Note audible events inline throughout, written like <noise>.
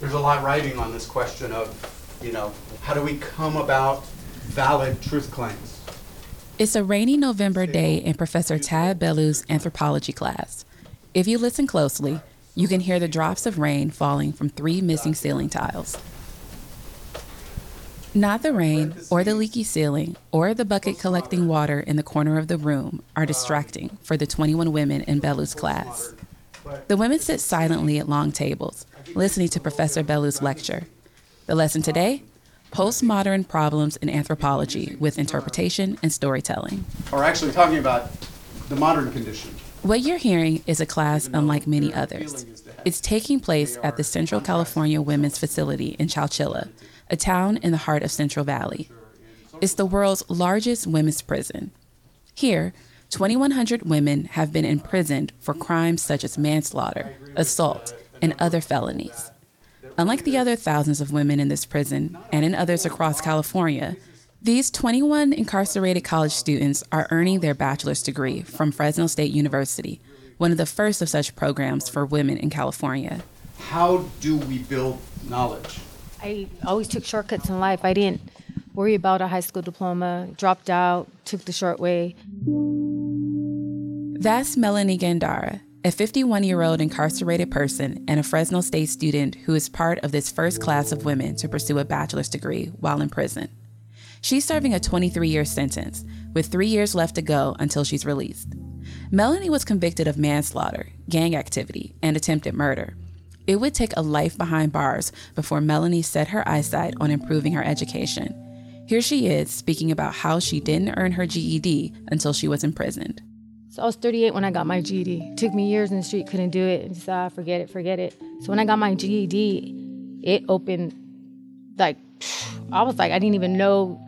there's a lot writing on this question of, you know, how do we come about valid truth claims? It's a rainy November day in Professor Tad Bellew's anthropology class. If you listen closely, you can hear the drops of rain falling from three missing ceiling tiles. Not the rain, or the leaky ceiling, or the bucket collecting water in the corner of the room are distracting for the 21 women in Bellew's class. The women sit silently at long tables, listening to Professor Bellew's lecture. The lesson today postmodern problems in anthropology with interpretation and storytelling. Or actually talking about the modern condition. What you're hearing is a class unlike many others. It's taking place at the Central California Women's Facility in Chowchilla, a town in the heart of Central Valley. It's the world's largest women's prison. Here, 2,100 women have been imprisoned for crimes such as manslaughter, assault, and other felonies. Unlike the other thousands of women in this prison and in others across California, these 21 incarcerated college students are earning their bachelor's degree from Fresno State University, one of the first of such programs for women in California. How do we build knowledge? I always took shortcuts in life. I didn't worry about a high school diploma, dropped out, took the short way. That's Melanie Gandara, a 51 year old incarcerated person and a Fresno State student who is part of this first class of women to pursue a bachelor's degree while in prison. She's serving a 23 year sentence, with three years left to go until she's released. Melanie was convicted of manslaughter, gang activity, and attempted murder. It would take a life behind bars before Melanie set her eyesight on improving her education. Here she is speaking about how she didn't earn her GED until she was imprisoned. So I was 38 when I got my GED. It took me years in the street, couldn't do it, and just ah, forget it, forget it. So when I got my GED, it opened like I was like I didn't even know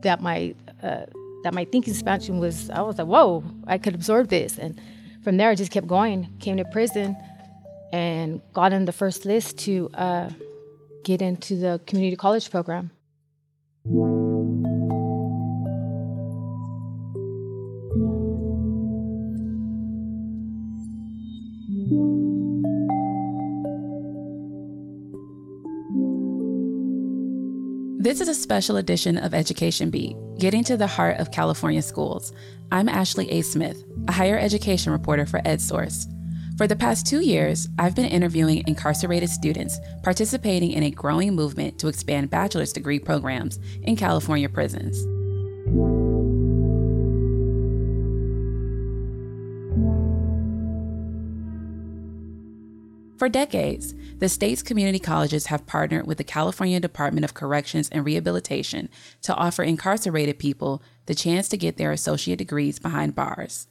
that my uh, that my thinking expansion was. I was like, whoa, I could absorb this, and from there I just kept going. Came to prison, and got on the first list to uh, get into the community college program. This is a special edition of Education Beat, getting to the heart of California schools. I'm Ashley A. Smith, a higher education reporter for EdSource. For the past two years, I've been interviewing incarcerated students participating in a growing movement to expand bachelor's degree programs in California prisons. For decades, the state's community colleges have partnered with the California Department of Corrections and Rehabilitation to offer incarcerated people the chance to get their associate degrees behind bars.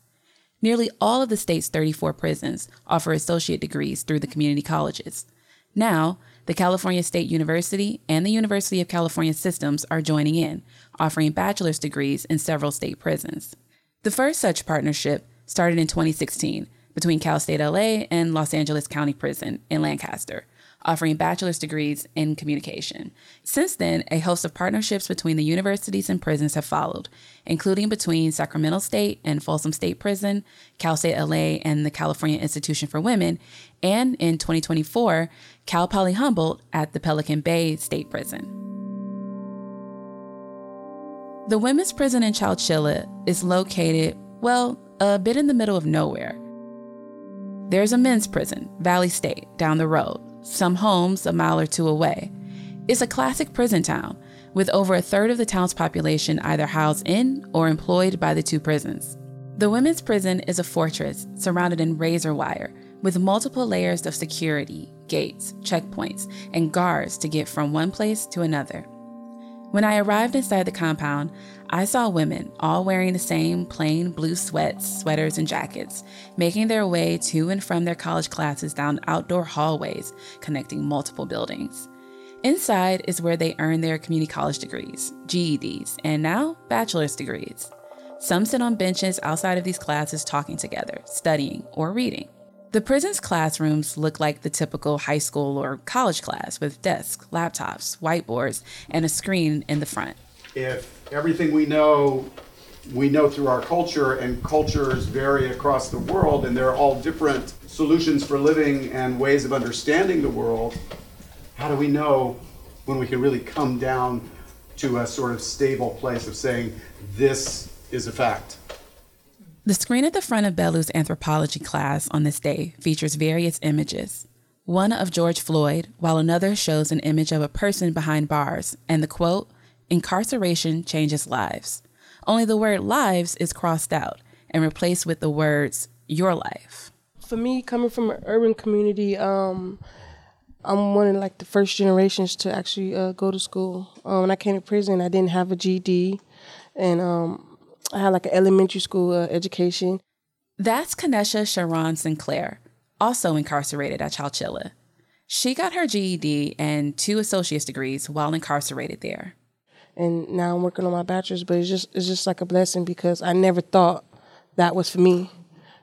Nearly all of the state's 34 prisons offer associate degrees through the community colleges. Now, the California State University and the University of California systems are joining in, offering bachelor's degrees in several state prisons. The first such partnership started in 2016 between Cal State LA and Los Angeles County Prison in Lancaster, offering bachelor's degrees in communication. Since then, a host of partnerships between the universities and prisons have followed, including between Sacramento State and Folsom State Prison, Cal State LA and the California Institution for Women, and in 2024, Cal Poly Humboldt at the Pelican Bay State Prison. The women's prison in Chowchilla is located, well, a bit in the middle of nowhere. There's a men's prison, Valley State, down the road, some homes a mile or two away. It's a classic prison town, with over a third of the town's population either housed in or employed by the two prisons. The women's prison is a fortress surrounded in razor wire, with multiple layers of security, gates, checkpoints, and guards to get from one place to another. When I arrived inside the compound, I saw women, all wearing the same plain blue sweats, sweaters, and jackets, making their way to and from their college classes down outdoor hallways connecting multiple buildings. Inside is where they earn their community college degrees, GEDs, and now bachelor's degrees. Some sit on benches outside of these classes talking together, studying, or reading. The prison's classrooms look like the typical high school or college class with desks, laptops, whiteboards, and a screen in the front. If everything we know, we know through our culture, and cultures vary across the world, and there are all different solutions for living and ways of understanding the world, How do we know when we can really come down to a sort of stable place of saying this is a fact? The screen at the front of Bellew's anthropology class on this day features various images. One of George Floyd, while another shows an image of a person behind bars, and the quote, Incarceration changes lives. Only the word lives is crossed out and replaced with the words your life. For me, coming from an urban community, um, I'm one of like the first generations to actually uh, go to school. Um, when I came to prison, I didn't have a GED, and um, I had like an elementary school uh, education. That's Canesha Sherron Sinclair, also incarcerated at Chowchilla. She got her GED and two associate's degrees while incarcerated there. And now I'm working on my bachelor's, but it's just it's just like a blessing because I never thought that was for me.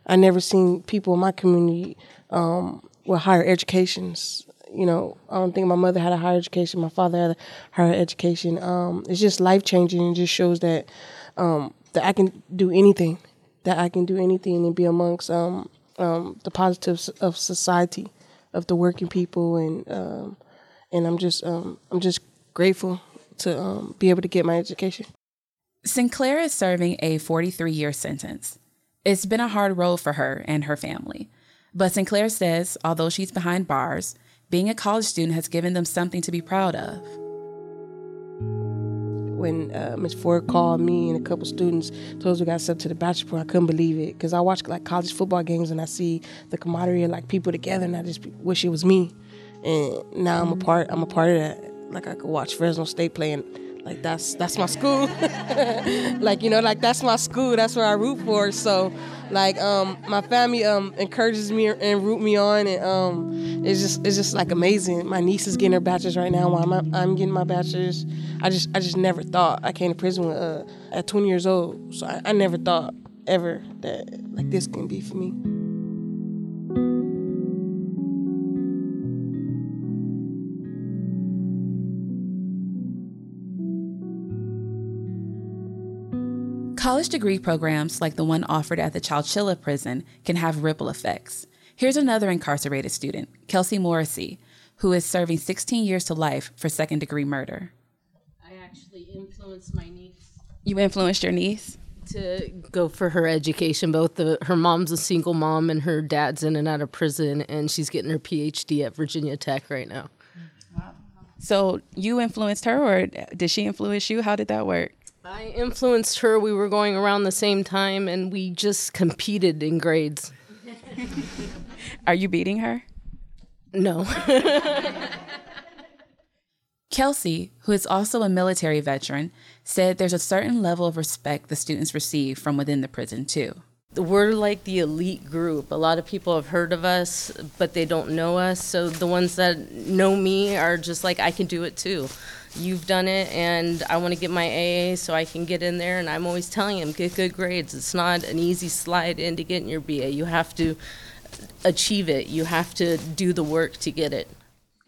I never seen people in my community um, with higher educations. You know, I don't think my mother had a higher education. My father had a higher education. Um, it's just life changing and just shows that um, that I can do anything, that I can do anything and be amongst um, um, the positives of society, of the working people, and um, and I'm just um, I'm just grateful to um, be able to get my education. Sinclair is serving a 43 year sentence. It's been a hard road for her and her family. But Sinclair says, although she's behind bars, being a college student has given them something to be proud of when uh, Ms. Ford called me and a couple students told us we got accepted to the bachelor I couldn't believe it because I watch like college football games and I see the camaraderie of like people together and I just wish it was me. And now I'm a part. I'm a part of that. Like I could watch Fresno State playing like that's that's my school. <laughs> like you know, like that's my school. That's where I root for. So, like um, my family um encourages me and root me on, and um, it's just it's just like amazing. My niece is getting her bachelor's right now. While I'm I'm getting my bachelor's. I just I just never thought I came to prison uh, at 20 years old. So I, I never thought ever that like this can be for me. College degree programs like the one offered at the Chowchilla prison can have ripple effects. Here's another incarcerated student, Kelsey Morasci, who is serving 16 years to life for second degree murder. I actually influenced my niece. You influenced your niece? To go for her education. Both the, her mom's a single mom and her dad's in and out of prison, and she's getting her PhD at Virginia Tech right now. Wow. So you influenced her, or did she influence you? How did that work? I influenced her. We were going around the same time and we just competed in grades. <laughs> Are you beating her? No. <laughs> Kelsey, who is also a military veteran, said there's a certain level of respect the students receive from within the prison, too. We're like the elite group. A lot of people have heard of us, but they don't know us. So the ones that know me are just like, I can do it too you've done it and I want to get my AA so I can get in there. And I'm always telling them, get good grades. It's not an easy slide in to get your BA. You have to achieve it, you have to do the work to get it.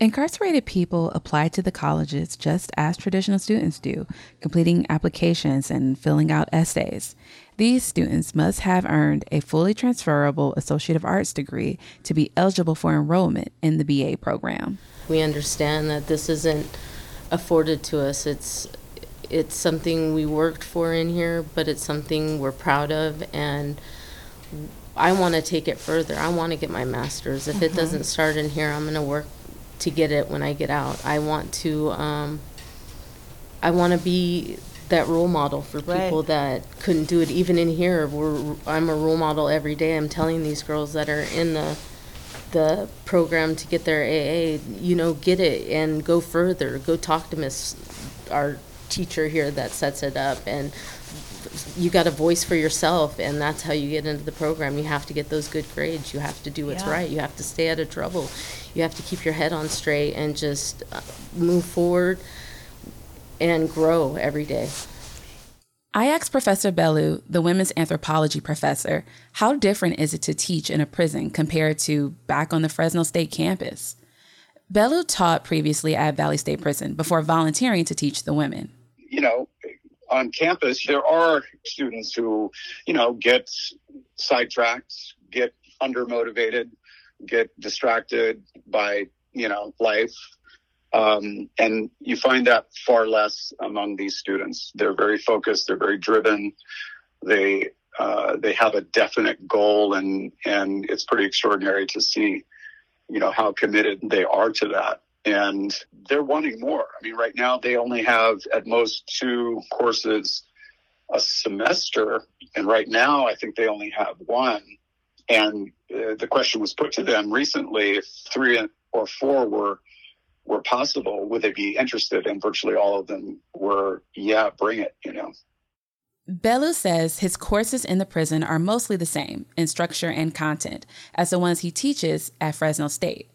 Incarcerated people apply to the colleges just as traditional students do, completing applications and filling out essays. These students must have earned a fully transferable Associate of Arts degree to be eligible for enrollment in the BA program. We understand that this isn't afforded to us. It's it's something we worked for in here, but it's something we're proud of, and I want to take it further. I want to get my master's. If it uh-huh. doesn't start in here, I'm going to work to get it when I get out. I want to. Um, I want to be that role model for people Right. that couldn't do it. Even in here, we're, I'm a role model every day. I'm telling these girls that are in the the program to get their AA, you know, get it and go further. Go talk to Miss, our teacher here that sets it up, and you got a voice for yourself, and that's how you get into the program. You have to get those good grades. You have to do what's Yeah. right. You have to stay out of trouble. You have to keep your head on straight and just uh, move forward and grow every day. I asked Professor Bellew, the women's anthropology professor, how different is it to teach in a prison compared to back on the Fresno State campus? Bellew taught previously at Valley State Prison before volunteering to teach the women. you know, on campus, there are students who, you know, get sidetracked, get undermotivated, get distracted by, you know, life. Um, and you find that far less among these students. They're very focused. They're very driven. They uh, they have a definite goal, and and it's pretty extraordinary to see, you know, how committed they are to that. And they're wanting more. I mean, right now they only have at most two courses a semester, and right now I think they only have one. And uh, the question was put to them recently: if three or four were were possible, would they be interested? And virtually all of them were, yeah, bring it, you know. Bellew says his courses in the prison are mostly the same in structure and content as the ones he teaches at Fresno State.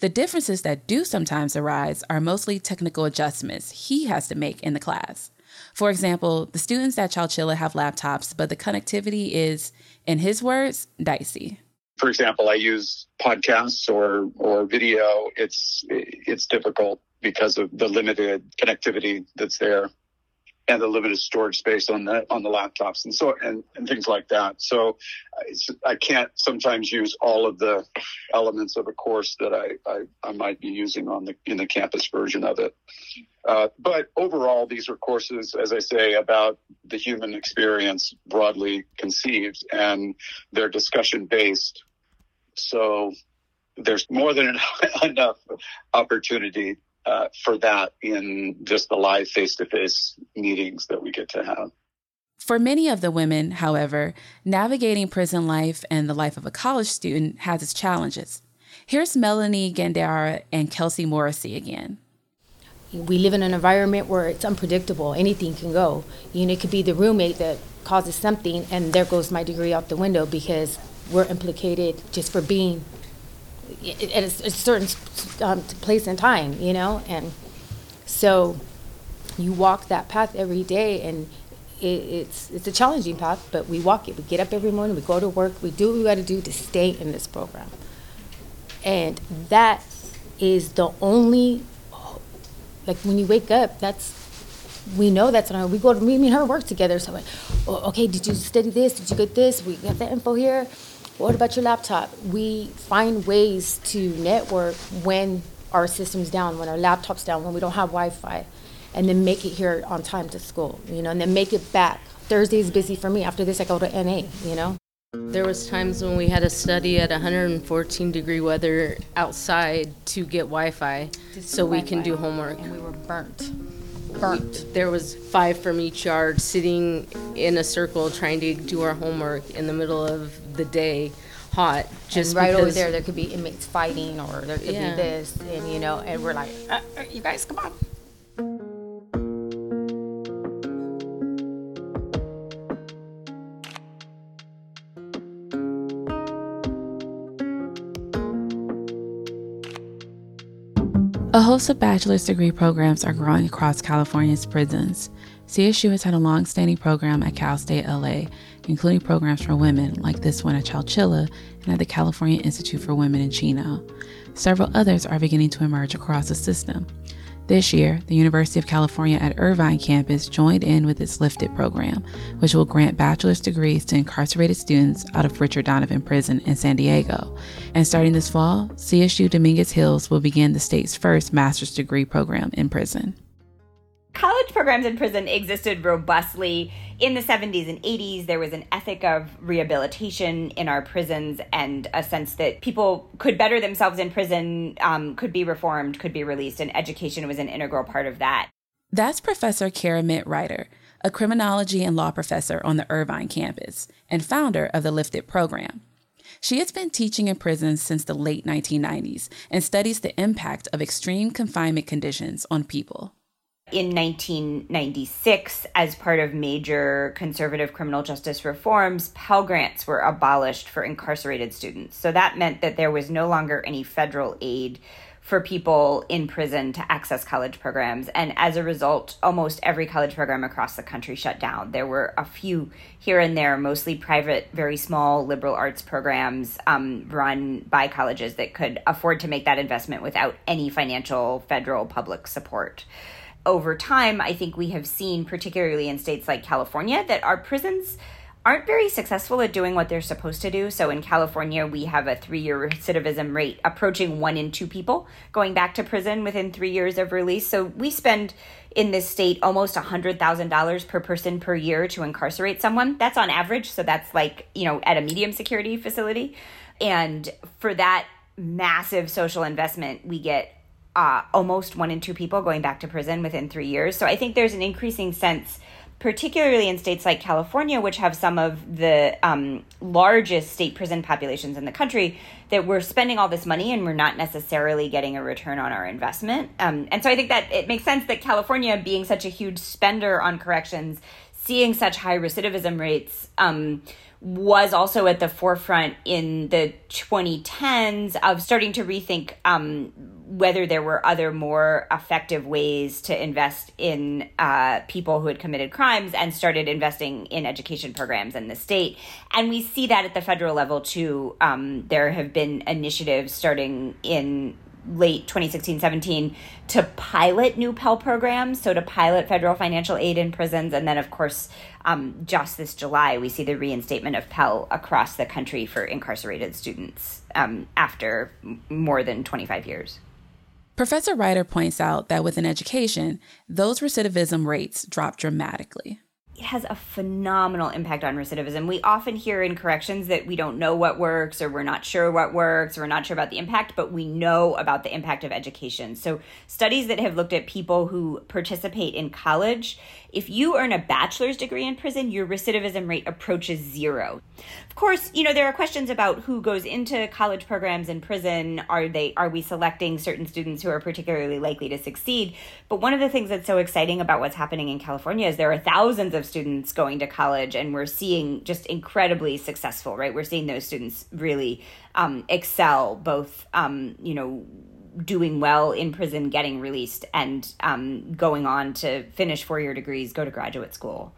The differences that do sometimes arise are mostly technical adjustments he has to make in the class. For example, the students at Chowchilla have laptops, but the connectivity is, in his words, dicey for example, I use podcasts or or video. It's it's difficult because of the limited connectivity that's there and the limited storage space on the on the laptops and so and, and things like that. So I can't sometimes use all of the elements of a course that I, I, I might be using on the in the campus version of it. Uh, but overall, these are courses, as I say, about the human experience broadly conceived, and they're discussion based so there's more than <laughs> enough opportunity uh, for that in just the live face to face meetings that we get to have. For many of the women, however, navigating prison life and the life of a college student has its challenges. Here's Melanie Gandara and Kelsey Morasci again. We live in an environment where it's unpredictable. Anything can go. You know, it could be the roommate that causes something, and there goes my degree out the window because we're implicated just for being at a, a certain um, place and time, you know? And so you walk that path every day, and it, it's, it's a challenging path, but we walk it. We get up every morning, we go to work, we do what we got to do to stay in this program. And that is the only, like when you wake up, that's we know that's not. We go to me and her work together. So, like, oh, okay, did you study this? Did you get this? We got the info here. What about your laptop? We find ways to network when our system's down, when our laptop's down, when we don't have Wi-Fi, and then make it here on time to school, you know, and then make it back. Thursday's busy for me. After this, I go to NA, you know. There was times when we had to study at 114 degree weather outside to get Wi-Fi, so we can do homework. And we were burnt. Burnt. We, there was five from each yard sitting in a circle trying to do our homework in the middle of the day hot. Just and right over there, there could be inmates fighting, or there could yeah. be this, and you know, and we're like, uh, uh, you guys, come on. A host of bachelor's degree programs are growing across California's prisons. CSU has had a long standing program at Cal State LA, including programs for women like this one at Chowchilla and at the California Institute for Women in Chino. Several others are beginning to emerge across the system. This year, the University of California at Irvine campus joined in with its Lifted program, which will grant bachelor's degrees to incarcerated students out of Richard Donovan Prison in San Diego. And starting this fall, CSU Dominguez Hills will begin the state's first master's degree program in prison college programs in prison existed robustly in the 70s and 80s. There was an ethic of rehabilitation in our prisons and a sense that people could better themselves in prison, um, could be reformed, could be released, and education was an integral part of that. That's Professor Keramet Reiter, a criminology and law professor on the Irvine campus and founder of the Lifted program. She has been teaching in prisons since the late 1990s and studies the impact of extreme confinement conditions on people in 1996, as part of major conservative criminal justice reforms, Pell Grants were abolished for incarcerated students. So that meant that there was no longer any federal aid for people in prison to access college programs. And as a result, almost every college program across the country shut down. There were a few here and there, mostly private, very small liberal arts programs um, run by colleges that could afford to make that investment without any financial federal public support over time, I think we have seen, particularly in states like California, that our prisons aren't very successful at doing what they're supposed to do. So in California, we have a three year recidivism rate approaching one in two people going back to prison within three years of release. So we spend in this state almost $100,000 per person per year to incarcerate someone. That's on average. So that's like, you know, at a medium security facility. And for that massive social investment, we get uh, almost one in two people going back to prison within three years. So I think there's an increasing sense particularly in states like California, which have some of the um, largest state prison populations in the country, that we're spending all this money and we're not necessarily getting a return on our investment. Um, and so I think that it makes sense that California, being such a huge spender on corrections, seeing such high recidivism rates, um, was also at the forefront in the 2010s of starting to rethink um, whether there were other more effective ways to invest in uh, people who had committed crimes and started investing in education programs in the state. And we see that at the federal level too. Um, there have been initiatives starting in late 2016 17 to pilot new Pell programs, so to pilot federal financial aid in prisons. And then, of course, um, just this July, we see the reinstatement of Pell across the country for incarcerated students um, after more than 25 years. Professor Reiter points out that within education, those recidivism rates drop dramatically it has a phenomenal impact on recidivism. We often hear in corrections that we don't know what works or we're not sure what works or we're not sure about the impact, but we know about the impact of education. So, studies that have looked at people who participate in college if you earn a bachelor's degree in prison, your recidivism rate approaches zero. Of course, you know, there are questions about who goes into college programs in prison. Are they are we selecting certain students who are particularly likely to succeed? But one of the things that's so exciting about what's happening in California is there are thousands of students going to college and we're seeing just incredibly successful, right? We're seeing those students really um, excel both um, you know doing well in prison, getting released, and um, going on to finish four year degrees, go to graduate school.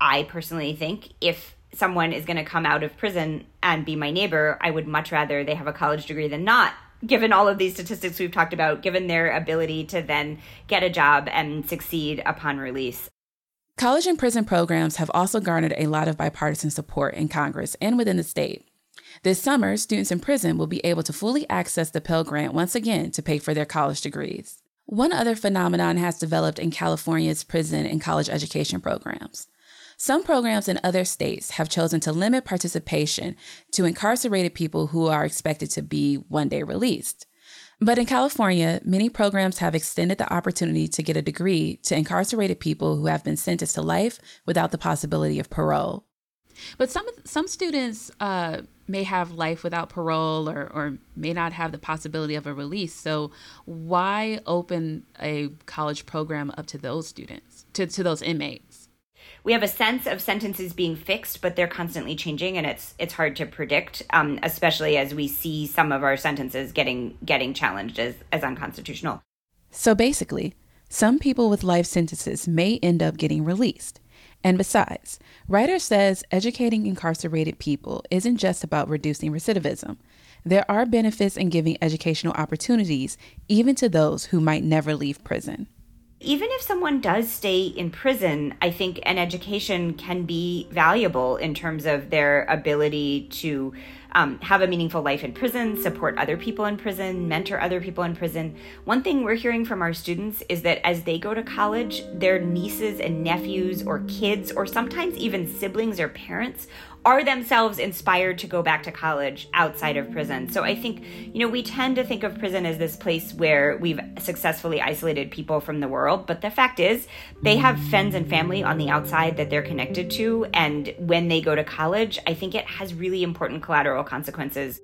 I personally think if someone is going to come out of prison and be my neighbor, I would much rather they have a college degree than not, given all of these statistics we've talked about, given their ability to then get a job and succeed upon release. College and prison programs have also garnered a lot of bipartisan support in Congress and within the state. This summer, students in prison will be able to fully access the Pell Grant once again to pay for their college degrees. One other phenomenon has developed in California's prison and college education programs. Some programs in other states have chosen to limit participation to incarcerated people who are expected to be one day released. But in California, many programs have extended the opportunity to get a degree to incarcerated people who have been sentenced to life without the possibility of parole. But some some students uh, may have life without parole or, or may not have the possibility of a release. So why open a college program up to those students, to, to those inmates? We have a sense of sentences being fixed, but they're constantly changing, and it's it's hard to predict, um, especially as we see some of our sentences getting getting challenged as, as unconstitutional. So basically, some people with life sentences may end up getting released. And besides, Reiter says educating incarcerated people isn't just about reducing recidivism. There are benefits in giving educational opportunities even to those who might never leave prison. Even if someone does stay in prison, I think an education can be valuable in terms of their ability to um, have a meaningful life in prison, support other people in prison, mentor other people in prison. One thing we're hearing from our students is that as they go to college, their nieces and nephews, or kids, or sometimes even siblings or parents are themselves inspired to go back to college outside of prison. So I think, you know, we tend to think of prison as this place where we've successfully isolated people from the world, but the fact is they have friends and family on the outside that they're connected to and when they go to college, I think it has really important collateral consequences.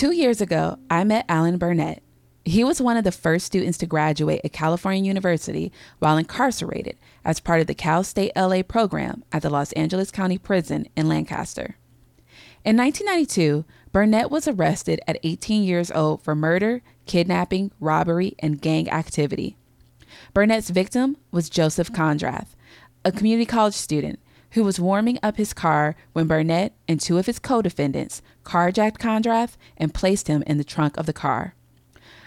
Two years ago, I met Allen Burnett. He was one of the first students to graduate at California University while incarcerated as part of the Cal State LA program at the Los Angeles County Prison in Lancaster. In 1992, Burnett was arrested at 18 years old for murder, kidnapping, robbery, and gang activity. Burnett's victim was Joseph Kondrath, a community college student who was warming up his car when Burnett and two of his co defendants carjacked Kondrath and placed him in the trunk of the car.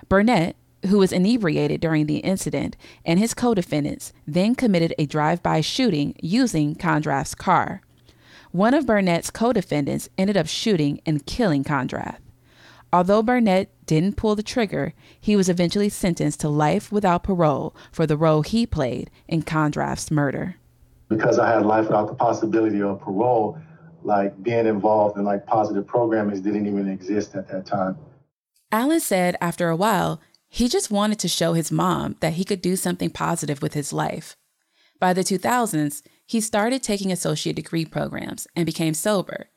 Burnett, who was inebriated during the incident, and his co defendants then committed a drive by shooting using Kondrath's car. One of Burnett's co defendants ended up shooting and killing Kondrath. Although Burnett didn't pull the trigger, he was eventually sentenced to life without parole for the role he played in Kondrath's murder. Because I had life without the possibility of parole, like being involved in like positive programming didn't even exist at that time. Allen said after a while, he just wanted to show his mom that he could do something positive with his life. By the 2000s, he started taking associate degree programs and became sober.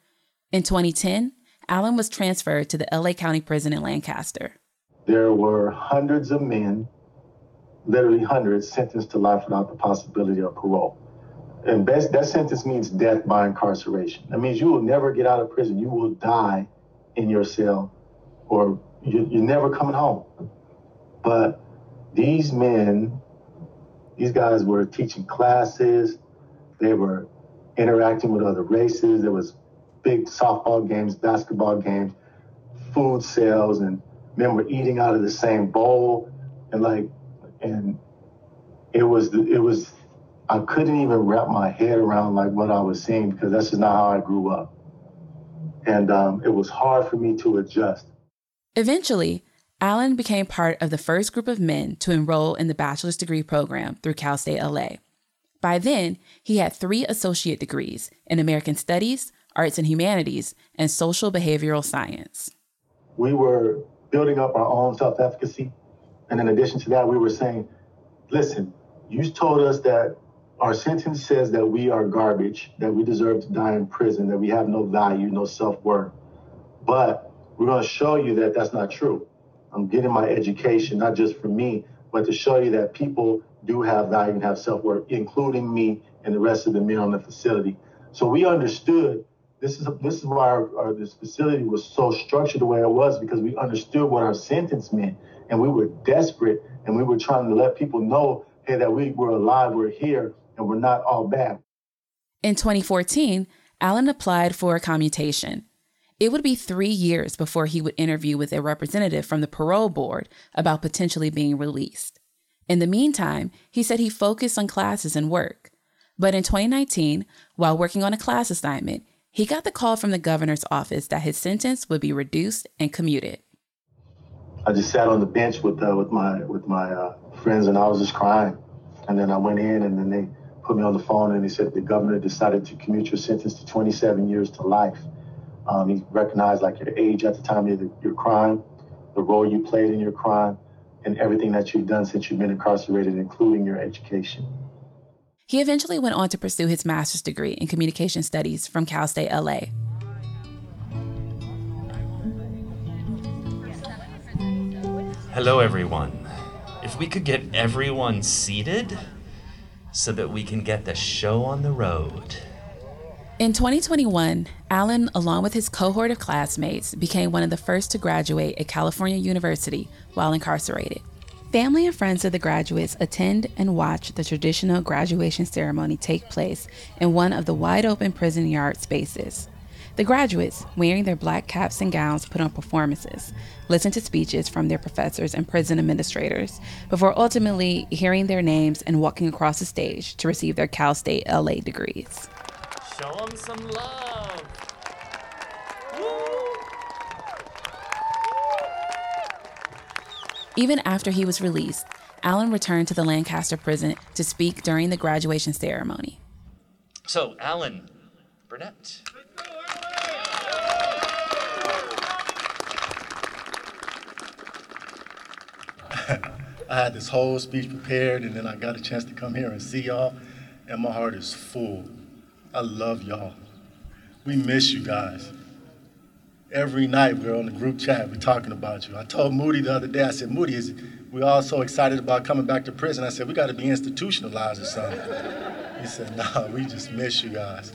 In 2010, Allen was transferred to the LA County Prison in Lancaster. There were hundreds of men, literally hundreds, sentenced to life without the possibility of parole. And best, that sentence means death by incarceration. That means you will never get out of prison. You will die in your cell or you, you're never coming home. But these men, these guys were teaching classes, they were interacting with other races. There was big softball games, basketball games, food sales, and men were eating out of the same bowl, and like, and it was it was I couldn't even wrap my head around like what I was seeing because that's just not how I grew up, and um, it was hard for me to adjust. Eventually, Allen became part of the first group of men to enroll in the bachelor's degree program through Cal State LA. By then, he had three associate degrees in American Studies, arts and humanities, and social behavioral science. We were building up our own self efficacy. And in addition to that, we were saying, listen, you told us that our sentence says that we are garbage, that we deserve to die in prison, that we have no value, no self worth. But we're going to show you that that's not true. I'm getting my education, not just for me, but to show you that people do have value and have self worth, including me and the rest of the men on the facility. So we understood this is this is why our, our, this facility was so structured the way it was because we understood what our sentence meant and we were desperate and we were trying to let people know hey that we were alive we're here and we're not all bad in 2014 allen applied for a commutation it would be three years before he would interview with a representative from the parole board about potentially being released in the meantime he said he focused on classes and work but in 2019 while working on a class assignment he got the call from the governor's office that his sentence would be reduced and commuted. I just sat on the bench with uh, with my with my uh, friends and I was just crying. And then I went in and then they put me on the phone and he said the governor decided to commute your sentence to 27 years to life. Um, he recognized like your age at the time of your crime, the role you played in your crime, and everything that you've done since you've been incarcerated, including your education. He eventually went on to pursue his master's degree in communication studies from Cal State LA. Hello, everyone. If we could get everyone seated so that we can get the show on the road. In 2021, Allen, along with his cohort of classmates, became one of the first to graduate at California University while incarcerated. Family and friends of the graduates attend and watch the traditional graduation ceremony take place in one of the wide open prison yard spaces. The graduates, wearing their black caps and gowns, put on performances, listen to speeches from their professors and prison administrators, before ultimately hearing their names and walking across the stage to receive their Cal State LA degrees. Show them some love. Even after he was released, Allen returned to the Lancaster prison to speak during the graduation ceremony. So, Allen Burnett. <laughs> I had this whole speech prepared, and then I got a chance to come here and see y'all, and my heart is full. I love y'all. We miss you guys every night we're on the group chat, we're talking about you. I told Moody the other day, I said, Moody, is we all so excited about coming back to prison. I said, we got to be institutionalized or something. He said, no, we just miss you guys.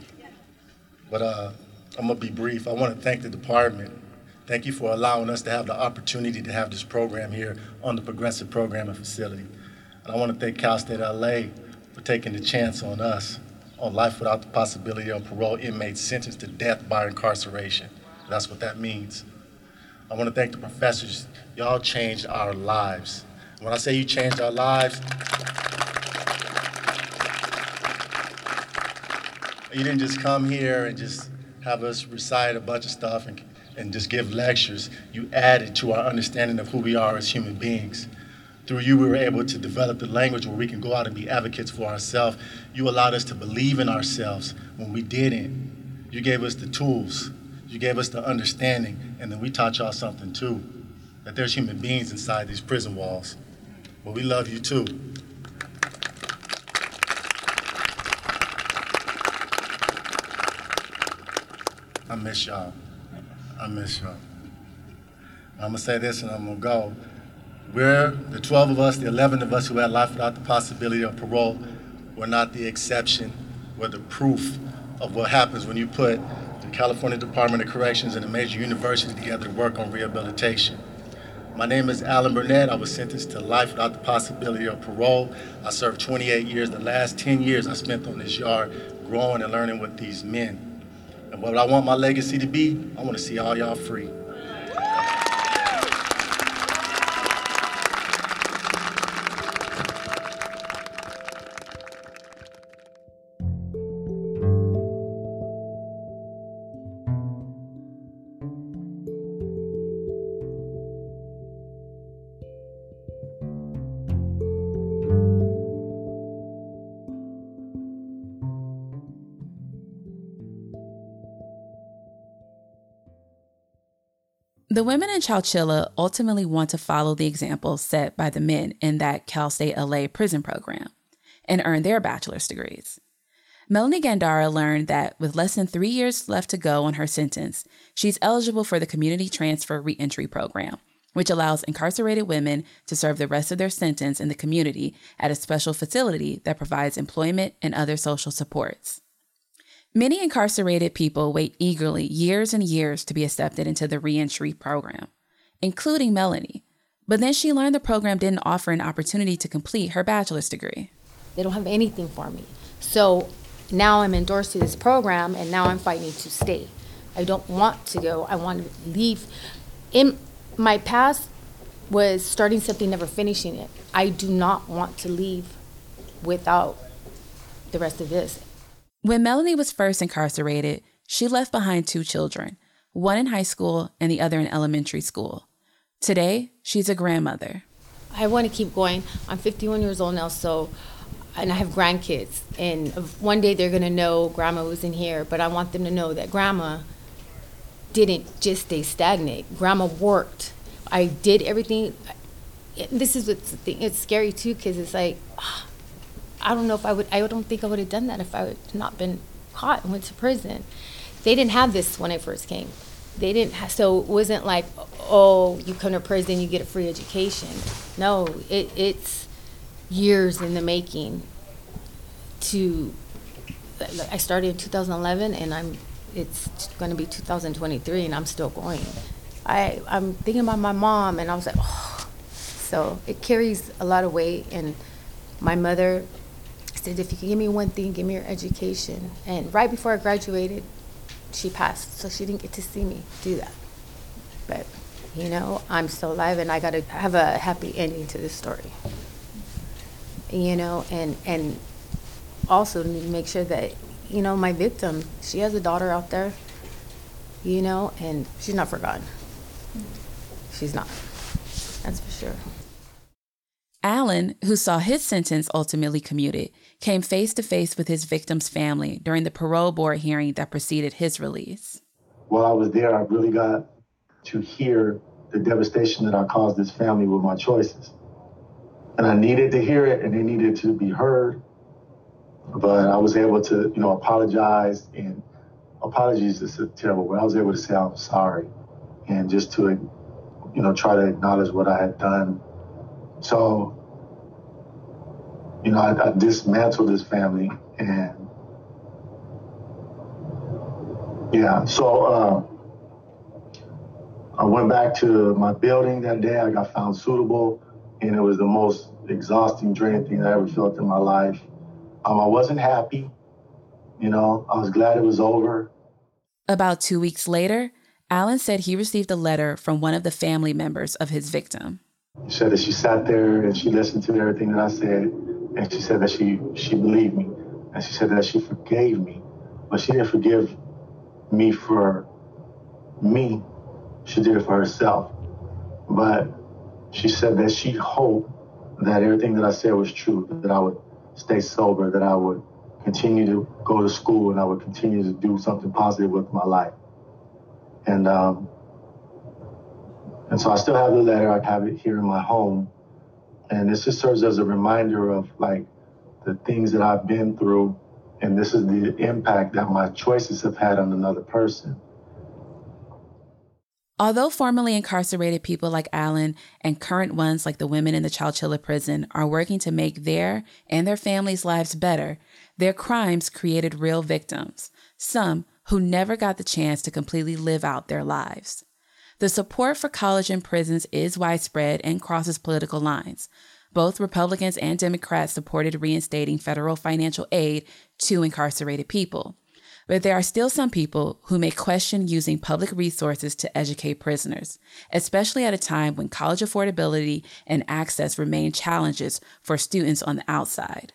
But uh, I'm going to be brief. I want to thank the department. Thank you for allowing us to have the opportunity to have this program here on the Progressive Programming Facility. And I want to thank Cal State LA for taking the chance on us on life without the possibility of parole inmates sentenced to death by incarceration. That's what that means. I want to thank the professors. Y'all changed our lives. When I say you changed our lives, you didn't just come here and just have us recite a bunch of stuff and, and just give lectures. You added to our understanding of who we are as human beings. Through you, we were able to develop the language where we can go out and be advocates for ourselves. You allowed us to believe in ourselves when we didn't. You gave us the tools. You gave us the understanding. And then we taught y'all something too that there's human beings inside these prison walls. But we love you too. I miss y'all. I miss y'all. I'm gonna say this and I'm gonna go. We're the 12 of us, the 11 of us who had life without the possibility of parole. We're not the exception. We're the proof of what happens when you put the California Department of Corrections and a major university together to work on rehabilitation. My name is Allen Burnett. I was sentenced to life without the possibility of parole. I served 28 years. The last 10 years I spent on this yard growing and learning with these men. And what I want my legacy to be, I want to see all y'all free. The women in Chowchilla ultimately want to follow the example set by the men in that Cal State LA prison program and earn their bachelor's degrees. Melanie Gandara learned that with less than three years left to go on her sentence, she's eligible for the Community Transfer Reentry Program, which allows incarcerated women to serve the rest of their sentence in the community at a special facility that provides employment and other social supports. Many incarcerated people wait eagerly years and years to be accepted into the reentry program, including Melanie. But then she learned the program didn't offer an opportunity to complete her bachelor's degree. They don't have anything for me. So now I'm endorsed to this program and now I'm fighting to stay. I don't want to go. I want to leave. In my past was starting something, never finishing it. I do not want to leave without the rest of this. When Melanie was first incarcerated, she left behind two children, one in high school and the other in elementary school. Today, she's a grandmother. I want to keep going. I'm 51 years old now, so, and I have grandkids. And one day they're to know grandma was in here, but I want them to know that grandma didn't just stay stagnant. Grandma worked. I did everything. This is what's the thing. It's scary too, because it's like, ah, I don't know if I would, I don't think I would have done that if I had not been caught and went to prison. They didn't have this when I first came. They didn't have, so it wasn't like, oh, you come to prison, you get a free education. No, it, it's years in the making to, I started in 2011 and I'm, it's going to be 2023 and I'm still going. I, I'm thinking about my mom and I was like, oh. So it carries a lot of weight and my mother said, if you can give me one thing, give me your education. And right before I graduated, she passed, so she didn't get to see me do that. But, you know, I'm still alive and I got to have a happy ending to this story. You know, and, and also make sure that, you know, my victim, she has a daughter out there, you know, and she's not forgotten. She's not. That's for sure. Allen, who saw his sentence ultimately commuted, came face to face with his victim's family during the parole board hearing that preceded his release. While I was there, I really got to hear the devastation that I caused this family with my choices. And I needed to hear it and it needed to be heard. But I was able to, you know, apologize and apologies is a terrible word. I was able to say I'm sorry and just to, you know, try to acknowledge what I had done so, you know, I, I dismantled this family and yeah, so uh, I went back to my building that day. I got found suitable, and it was the most exhausting, draining thing I ever felt in my life. Um, I wasn't happy. You know, I was glad it was over. About two weeks later, Allen said he received a letter from one of the family members of his victim. She said that she sat there and she listened to everything that I said, and she said that she she believed me, and she said that she forgave me, but she didn't forgive me for me. She did it for herself. But she said that she hoped that everything that I said was true, that I would stay sober, that I would continue to go to school, and I would continue to do something positive with my life. And um, and so I still have the letter. I have it here in my home, and this just serves as a reminder of like the things that I've been through, and this is the impact that my choices have had on another person. Although formerly incarcerated people like Allen and current ones like the women in the Chowchilla prison are working to make their and their families' lives better, their crimes created real victims, some who never got the chance to completely live out their lives. The support for college and prisons is widespread and crosses political lines. Both Republicans and Democrats supported reinstating federal financial aid to incarcerated people. But there are still some people who may question using public resources to educate prisoners, especially at a time when college affordability and access remain challenges for students on the outside.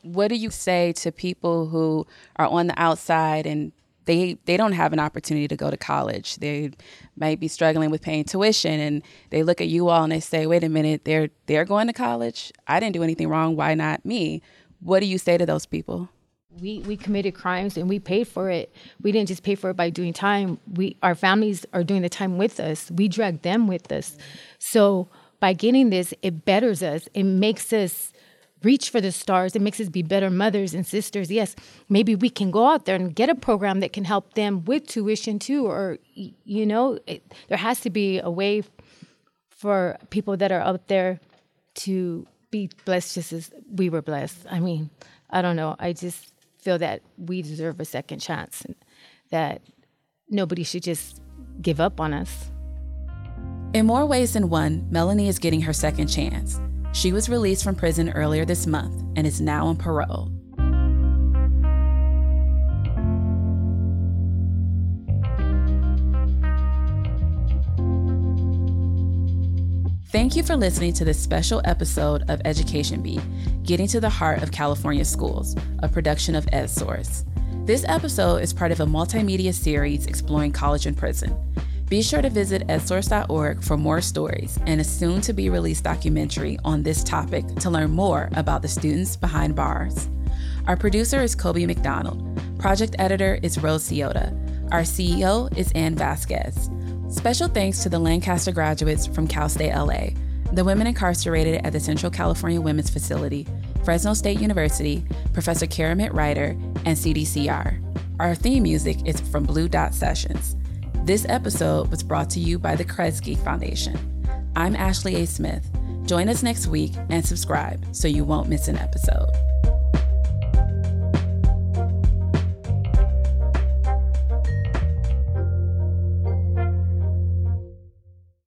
What do you say to people who are on the outside and they they don't have an opportunity to go to college. They might be struggling with paying tuition and they look at you all and they say, "Wait a minute, they're they're going to college. I didn't do anything wrong. Why not me?" What do you say to those people? we we committed crimes and we paid for it. We didn't just pay for it by doing time. We our families are doing the time with us. We dragged them with us. So by getting this, it betters us. It makes us reach for the stars. It makes us be better mothers and sisters. Yes, maybe we can go out there and get a program that can help them with tuition too. Or you know, it, there has to be a way for people that are out there to be blessed just as we were blessed. I mean, I don't know. I just feel that we deserve a second chance and that nobody should just give up on us. In more ways than one, Melanie is getting her second chance. She was released from prison earlier this month and is now on parole. Thank you for listening to this special episode of Education Beat, Getting to the Heart of California Schools, a production of EdSource. This episode is part of a multimedia series exploring college and prison. Be sure to visit edsource.org for more stories and a soon to be released documentary on this topic to learn more about the students behind bars. Our producer is Coby McDonald. Project editor is Rose Ciotta. Our CEO is Ann Vasquez. Special thanks to the Lancaster graduates from Cal State LA, the women incarcerated at the Central California Women's Facility, Fresno State University, Professor Keramet Reiter, and CDCR. Our theme music is from Blue Dot Sessions. This episode was brought to you by the Kresge Foundation. I'm Ashley A. Smith. Join us next week and subscribe so you won't miss an episode.